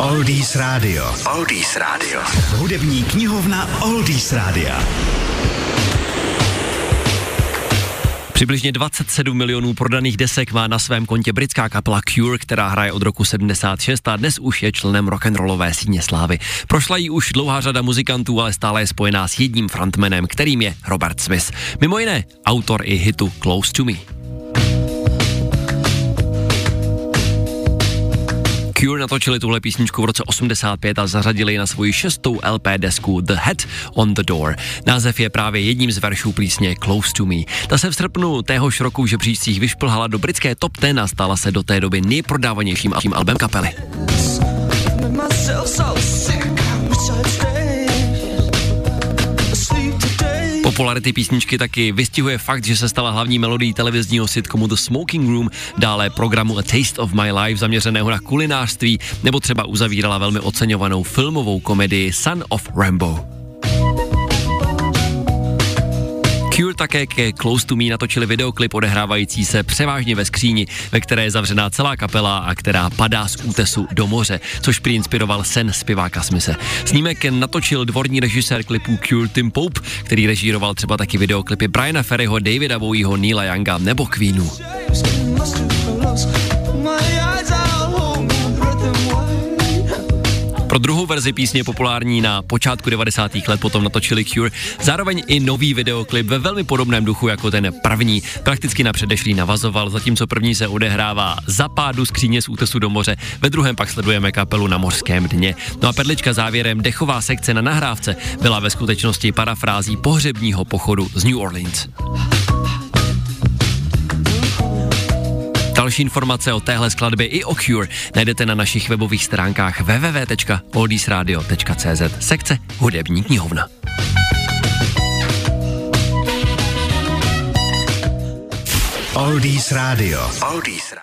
Oldies Radio. Oldies Radio. Hudební knihovna Oldies Rádia. Přibližně 27 milionů prodaných desek má na svém kontě britská kapela Cure, která hraje od roku 76 a dnes už je členem rock'n'rollové síně slávy. Prošla jí už dlouhá řada muzikantů, ale stále je spojená s jedním frontmanem, kterým je Robert Smith. Mimo jiné, autor i hitu Close to Me. Cure natočili tuhle písničku v roce 85 a zařadili na svoji šestou LP desku The Head on the Door. Název je právě jedním z veršů písně Close to Me. Ta se v srpnu téhož roku v žebříčcích vyšplhala do britské top 10 a stala se do té doby nejprodávanějším albem kapely. Popularity písničky taky vystihuje fakt, že se stala hlavní melodií televizního sitcomu The Smoking Room, dále programu A Taste of My Life zaměřeného na kulinářství, nebo třeba uzavírala velmi oceňovanou filmovou komedii Son of Rambo. Cure také ke Close to Me natočili videoklip odehrávající se převážně ve skříni, ve které je zavřená celá kapela a která padá z útesu do moře, což prý inspiroval sen zpěváka Smise. Snímek natočil dvorní režisér klipů Cure Tim Pope, který režíroval třeba taky videoklipy Briana Ferryho, Davida Bowieho, Neila Younga nebo Queenu. Pro druhou verzi písně populární na počátku 90. let potom natočili Cure, zároveň i nový videoklip ve velmi podobném duchu jako ten první, prakticky na předešlý navazoval, zatímco první se odehrává za pádu skříně z útesu do moře, ve druhém pak sledujeme kapelu na mořském dně. No a perlička závěrem, dechová sekce na nahrávce byla ve skutečnosti parafrází pohřebního pochodu z New Orleans. Další informace o téhle skladbě i o Cure najdete na našich webových stránkách www.oldiesradio.cz sekce Hudební knihovna. Oldies Radio. Oldies Radio.